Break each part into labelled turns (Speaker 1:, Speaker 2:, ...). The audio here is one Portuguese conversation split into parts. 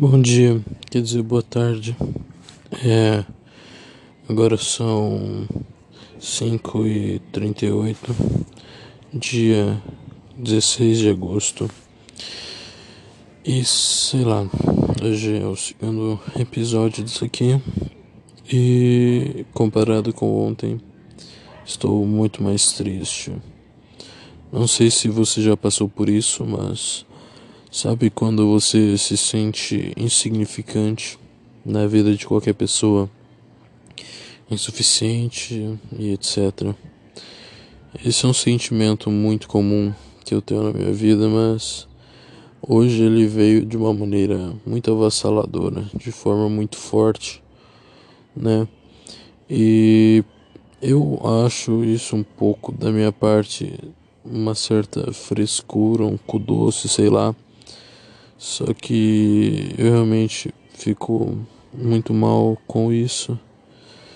Speaker 1: Bom dia, quer dizer, boa tarde. É, agora são 5 e 38 dia 16 de agosto. E sei lá, hoje é o segundo episódio disso aqui. E comparado com ontem, estou muito mais triste. Não sei se você já passou por isso, mas Sabe quando você se sente insignificante na vida de qualquer pessoa, insuficiente e etc. Esse é um sentimento muito comum que eu tenho na minha vida, mas hoje ele veio de uma maneira muito avassaladora, de forma muito forte, né? E eu acho isso um pouco da minha parte, uma certa frescura, um cu doce, sei lá só que eu realmente fico muito mal com isso.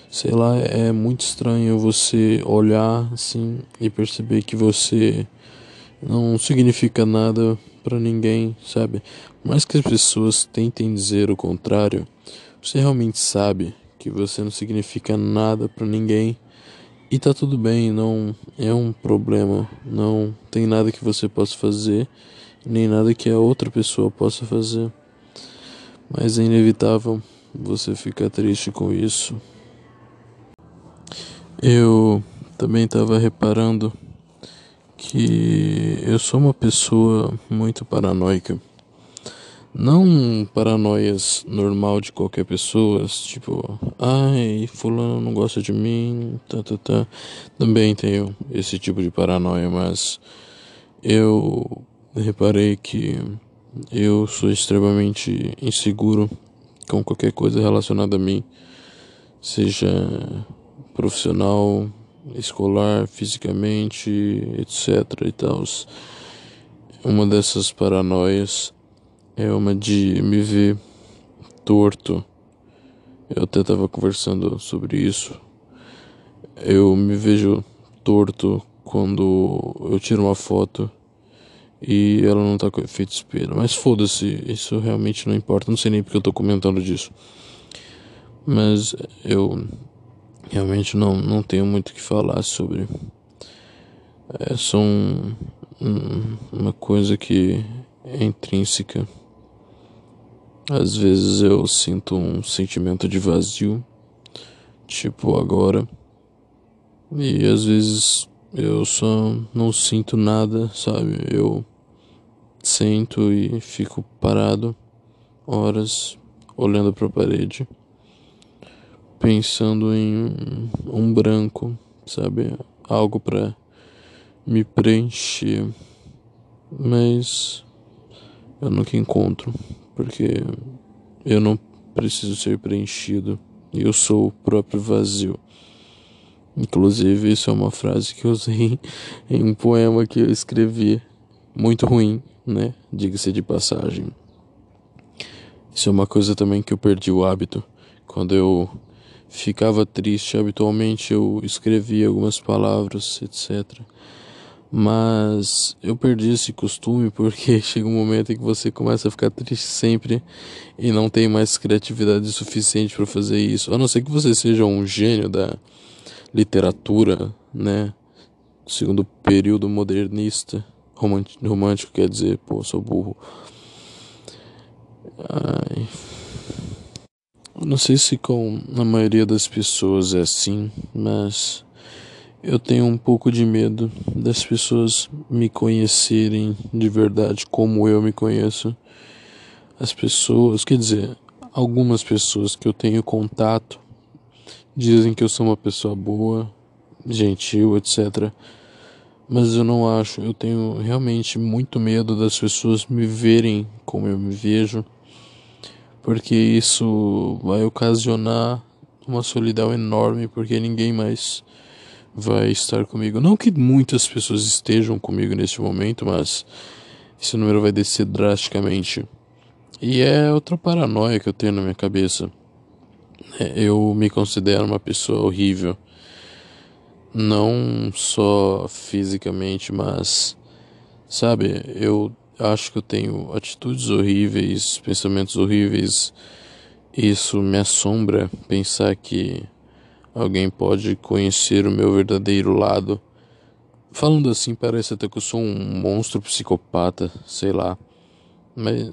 Speaker 1: Sei lá, é muito estranho você olhar assim e perceber que você não significa nada para ninguém, sabe? Mas que as pessoas tentem dizer o contrário, você realmente sabe que você não significa nada para ninguém e tá tudo bem, não é um problema, não tem nada que você possa fazer nem nada que a outra pessoa possa fazer. Mas é inevitável você ficar triste com isso. Eu também estava reparando que eu sou uma pessoa muito paranoica. Não paranoias normal de qualquer pessoa, tipo, ai, fulano não gosta de mim, tá, tá, tá. Também tenho esse tipo de paranoia, mas eu reparei que eu sou extremamente inseguro com qualquer coisa relacionada a mim, seja profissional, escolar, fisicamente, etc. e tal. Uma dessas paranoias é uma de me ver torto. Eu até estava conversando sobre isso. Eu me vejo torto quando eu tiro uma foto e ela não tá com efeito espelho. Mas foda-se, isso realmente não importa. Não sei nem porque eu tô comentando disso. Mas eu realmente não, não tenho muito o que falar sobre. É só um, um, uma coisa que é intrínseca. Às vezes eu sinto um sentimento de vazio, tipo agora. E às vezes eu só não sinto nada, sabe? Eu Sento e fico parado horas olhando para a parede, pensando em um branco, sabe? Algo para me preencher. Mas eu nunca encontro, porque eu não preciso ser preenchido. Eu sou o próprio vazio. Inclusive, isso é uma frase que eu usei em um poema que eu escrevi, muito ruim, né? Diga-se de passagem. Isso é uma coisa também que eu perdi o hábito. Quando eu ficava triste, habitualmente eu escrevia algumas palavras, etc. Mas eu perdi esse costume porque chega um momento em que você começa a ficar triste sempre e não tem mais criatividade suficiente para fazer isso. A não ser que você seja um gênio da literatura, né? Segundo período modernista romântico quer dizer, pô, sou burro. Ai. Não sei se com a maioria das pessoas é assim, mas eu tenho um pouco de medo das pessoas me conhecerem de verdade como eu me conheço. As pessoas, quer dizer, algumas pessoas que eu tenho contato dizem que eu sou uma pessoa boa, gentil, etc mas eu não acho. Eu tenho realmente muito medo das pessoas me verem como eu me vejo, porque isso vai ocasionar uma solidão enorme, porque ninguém mais vai estar comigo. Não que muitas pessoas estejam comigo neste momento, mas esse número vai descer drasticamente. E é outra paranoia que eu tenho na minha cabeça. É, eu me considero uma pessoa horrível não só fisicamente, mas sabe, eu acho que eu tenho atitudes horríveis, pensamentos horríveis. Isso me assombra pensar que alguém pode conhecer o meu verdadeiro lado. Falando assim, parece até que eu sou um monstro psicopata, sei lá. Mas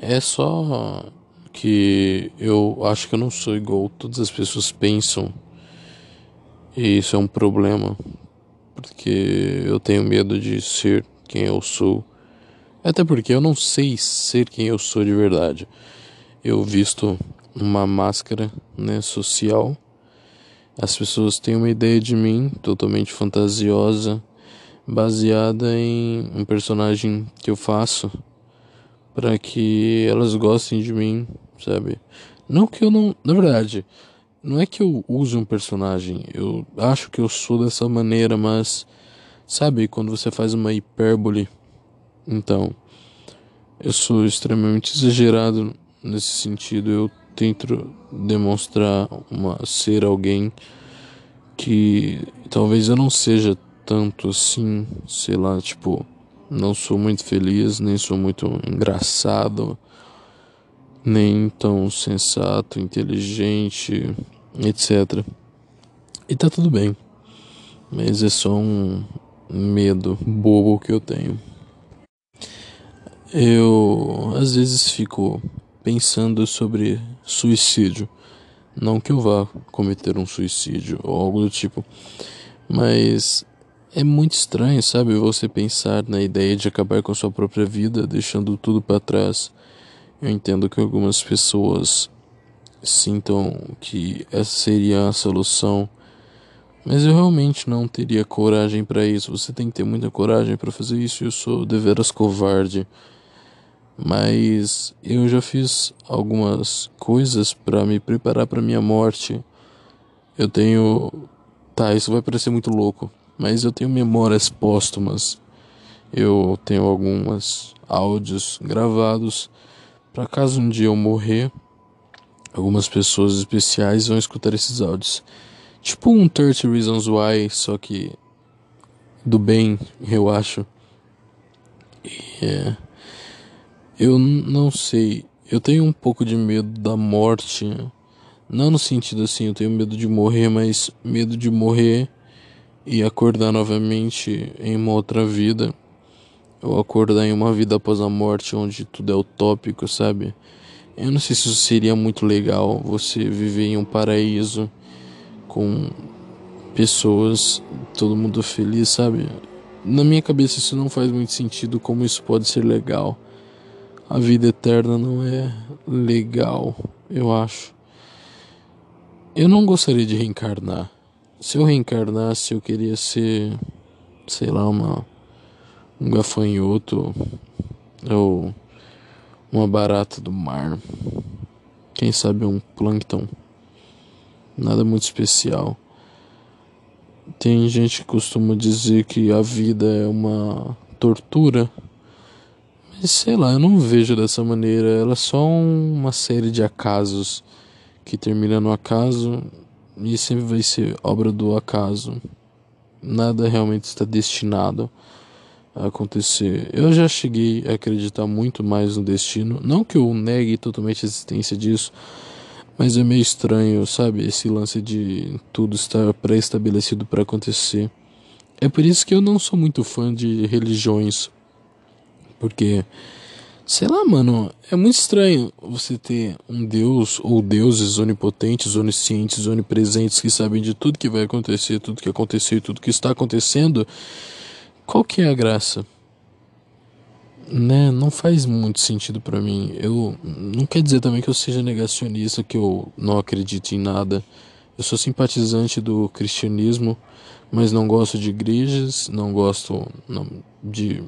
Speaker 1: é só que eu acho que eu não sou igual todas as pessoas pensam. E isso é um problema, porque eu tenho medo de ser quem eu sou. Até porque eu não sei ser quem eu sou de verdade. Eu visto uma máscara, né, social. As pessoas têm uma ideia de mim totalmente fantasiosa, baseada em um personagem que eu faço para que elas gostem de mim, sabe? Não que eu não, na verdade, não é que eu use um personagem, eu acho que eu sou dessa maneira, mas sabe quando você faz uma hipérbole? Então, eu sou extremamente exagerado nesse sentido, eu tento demonstrar uma ser alguém que talvez eu não seja tanto assim, sei lá, tipo, não sou muito feliz, nem sou muito engraçado, nem tão sensato, inteligente, etc. E tá tudo bem. Mas é só um medo bobo que eu tenho. Eu às vezes fico pensando sobre suicídio. Não que eu vá cometer um suicídio ou algo do tipo, mas é muito estranho, sabe, você pensar na ideia de acabar com a sua própria vida, deixando tudo para trás. Eu entendo que algumas pessoas sintam que essa seria a solução, mas eu realmente não teria coragem para isso. Você tem que ter muita coragem para fazer isso. Eu sou deveras covarde. Mas eu já fiz algumas coisas para me preparar para minha morte. Eu tenho, tá, isso vai parecer muito louco, mas eu tenho memórias póstumas. Eu tenho alguns áudios gravados para caso um dia eu morrer, algumas pessoas especiais vão escutar esses áudios. Tipo um 30 Reasons Why, só que do bem, eu acho. É, eu não sei, eu tenho um pouco de medo da morte. Não no sentido assim, eu tenho medo de morrer, mas medo de morrer e acordar novamente em uma outra vida, ou acordar em uma vida após a morte onde tudo é utópico, sabe? Eu não sei se isso seria muito legal, você viver em um paraíso com pessoas, todo mundo feliz, sabe? Na minha cabeça isso não faz muito sentido como isso pode ser legal. A vida eterna não é legal, eu acho. Eu não gostaria de reencarnar. Se eu reencarnasse, eu queria ser, sei lá, uma, um gafanhoto ou uma barata do mar. Quem sabe um plâncton. Nada muito especial. Tem gente que costuma dizer que a vida é uma tortura. Mas sei lá, eu não vejo dessa maneira. Ela é só uma série de acasos que termina no acaso e sempre vai ser obra do acaso. Nada realmente está destinado acontecer. Eu já cheguei a acreditar muito mais no destino, não que eu negue totalmente a existência disso, mas é meio estranho, sabe, esse lance de tudo estar pré-estabelecido para acontecer. É por isso que eu não sou muito fã de religiões, porque Sei lá, mano, é muito estranho você ter um deus ou deuses onipotentes, oniscientes, onipresentes que sabem de tudo que vai acontecer, tudo que aconteceu e tudo que está acontecendo. Qual que é a graça? Né, não faz muito sentido para mim. Eu não quer dizer também que eu seja negacionista, que eu não acredite em nada. Eu sou simpatizante do cristianismo, mas não gosto de igrejas, não gosto não, de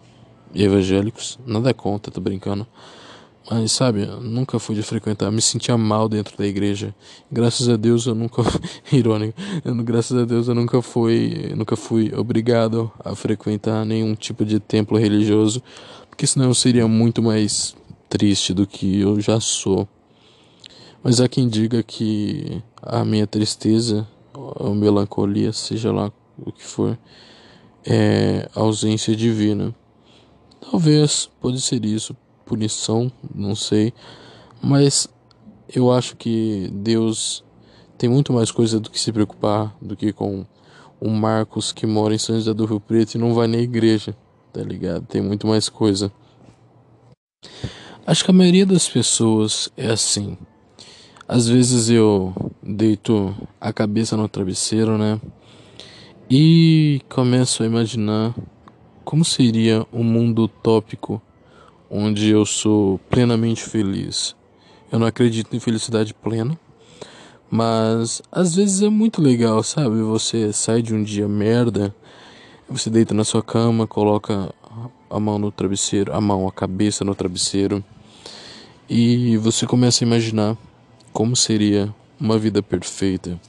Speaker 1: evangélicos, nada contra, tô brincando. Mas sabe, nunca fui de frequentar, me sentia mal dentro da igreja. Graças a Deus eu nunca, irônico, eu, graças a Deus eu nunca fui, nunca fui obrigado a frequentar nenhum tipo de templo religioso, porque senão eu seria muito mais triste do que eu já sou. Mas há quem diga que a minha tristeza, ou melancolia, seja lá o que for, é ausência divina. Talvez, pode ser isso, punição, não sei. Mas eu acho que Deus tem muito mais coisa do que se preocupar do que com o Marcos que mora em São José do Rio Preto e não vai na igreja, tá ligado? Tem muito mais coisa. Acho que a maioria das pessoas é assim. Às vezes eu deito a cabeça no travesseiro, né? E começo a imaginar como seria um mundo utópico onde eu sou plenamente feliz. Eu não acredito em felicidade plena, mas às vezes é muito legal, sabe? Você sai de um dia merda, você deita na sua cama, coloca a mão no travesseiro, a mão, a cabeça no travesseiro e você começa a imaginar como seria uma vida perfeita.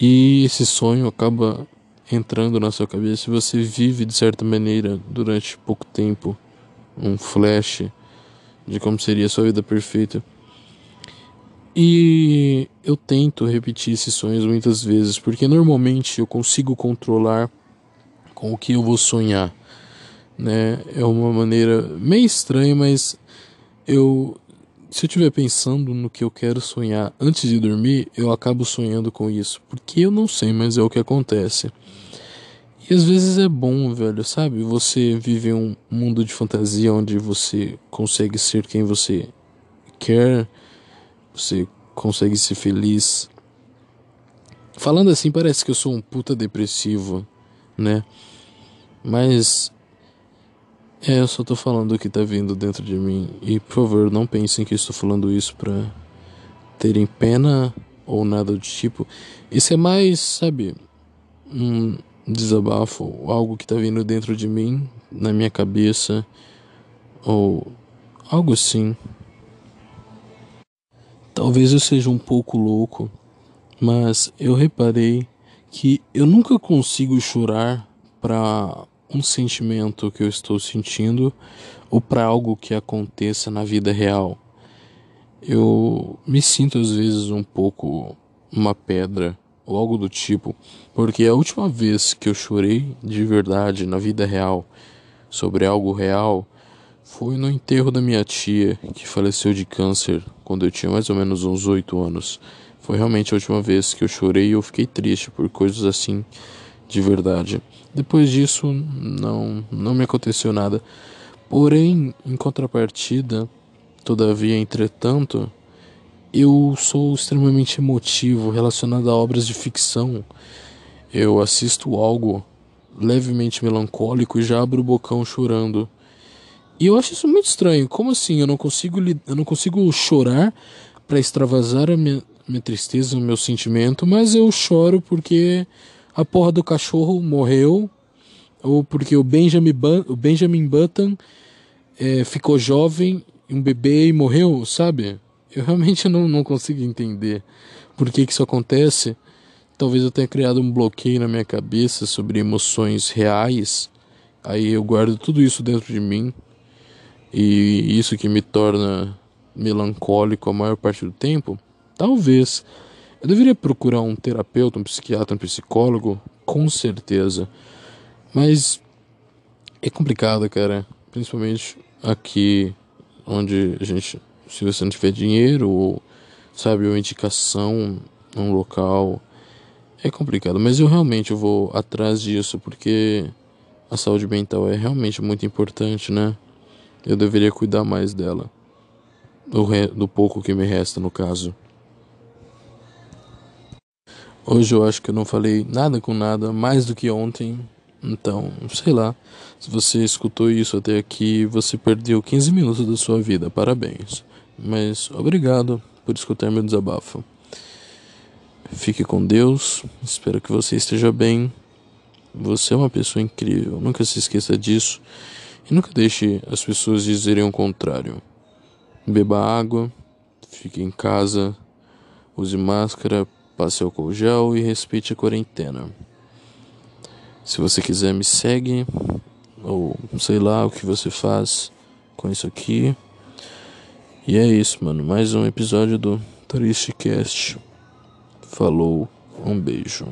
Speaker 1: E esse sonho acaba entrando na sua cabeça e você vive de certa maneira durante pouco tempo um flash de como seria a sua vida perfeita. E eu tento repetir esses sonhos muitas vezes, porque normalmente eu consigo controlar com o que eu vou sonhar, né? É uma maneira meio estranha, mas eu se eu estiver pensando no que eu quero sonhar antes de dormir, eu acabo sonhando com isso, porque eu não sei, mas é o que acontece. E às vezes é bom, velho, sabe? Você vive um mundo de fantasia onde você consegue ser quem você quer, você consegue ser feliz. Falando assim, parece que eu sou um puta depressivo, né? Mas é, eu só tô falando o que tá vindo dentro de mim. E por favor, não pensem que estou falando isso pra terem pena ou nada do tipo. Isso é mais, sabe, um desabafo, algo que tá vindo dentro de mim, na minha cabeça, ou algo assim. Talvez eu seja um pouco louco, mas eu reparei que eu nunca consigo chorar pra um sentimento que eu estou sentindo ou para algo que aconteça na vida real. Eu me sinto às vezes um pouco uma pedra ou algo do tipo, porque a última vez que eu chorei de verdade na vida real sobre algo real foi no enterro da minha tia, que faleceu de câncer quando eu tinha mais ou menos uns oito anos. Foi realmente a última vez que eu chorei e eu fiquei triste por coisas assim de verdade. Depois disso, não, não me aconteceu nada. Porém, em contrapartida, todavia, entretanto, eu sou extremamente emotivo relacionado a obras de ficção. Eu assisto algo levemente melancólico e já abro o bocão chorando. E eu acho isso muito estranho. Como assim? Eu não consigo, eu não consigo chorar para extravasar a minha, minha tristeza, o meu sentimento, mas eu choro porque a porra do cachorro morreu, ou porque o Benjamin, Button, o Benjamin Button é, ficou jovem, um bebê e morreu, sabe? Eu realmente não, não consigo entender por que, que isso acontece. Talvez eu tenha criado um bloqueio na minha cabeça sobre emoções reais. Aí eu guardo tudo isso dentro de mim. E isso que me torna melancólico a maior parte do tempo. Talvez. Eu deveria procurar um terapeuta, um psiquiatra, um psicólogo, com certeza. Mas é complicado, cara. Principalmente aqui onde a gente, se você não tiver dinheiro ou sabe uma indicação num local, é complicado. Mas eu realmente vou atrás disso porque a saúde mental é realmente muito importante, né? Eu deveria cuidar mais dela. Do, re... do pouco que me resta, no caso. Hoje eu acho que eu não falei nada com nada mais do que ontem. Então, sei lá. Se você escutou isso até aqui, você perdeu 15 minutos da sua vida. Parabéns. Mas obrigado por escutar meu desabafo. Fique com Deus. Espero que você esteja bem. Você é uma pessoa incrível. Nunca se esqueça disso. E nunca deixe as pessoas dizerem o contrário. Beba água. Fique em casa. Use máscara passe álcool gel e respeite a quarentena. Se você quiser, me segue, ou sei lá o que você faz com isso aqui. E é isso, mano. Mais um episódio do Triste Cast. Falou, um beijo.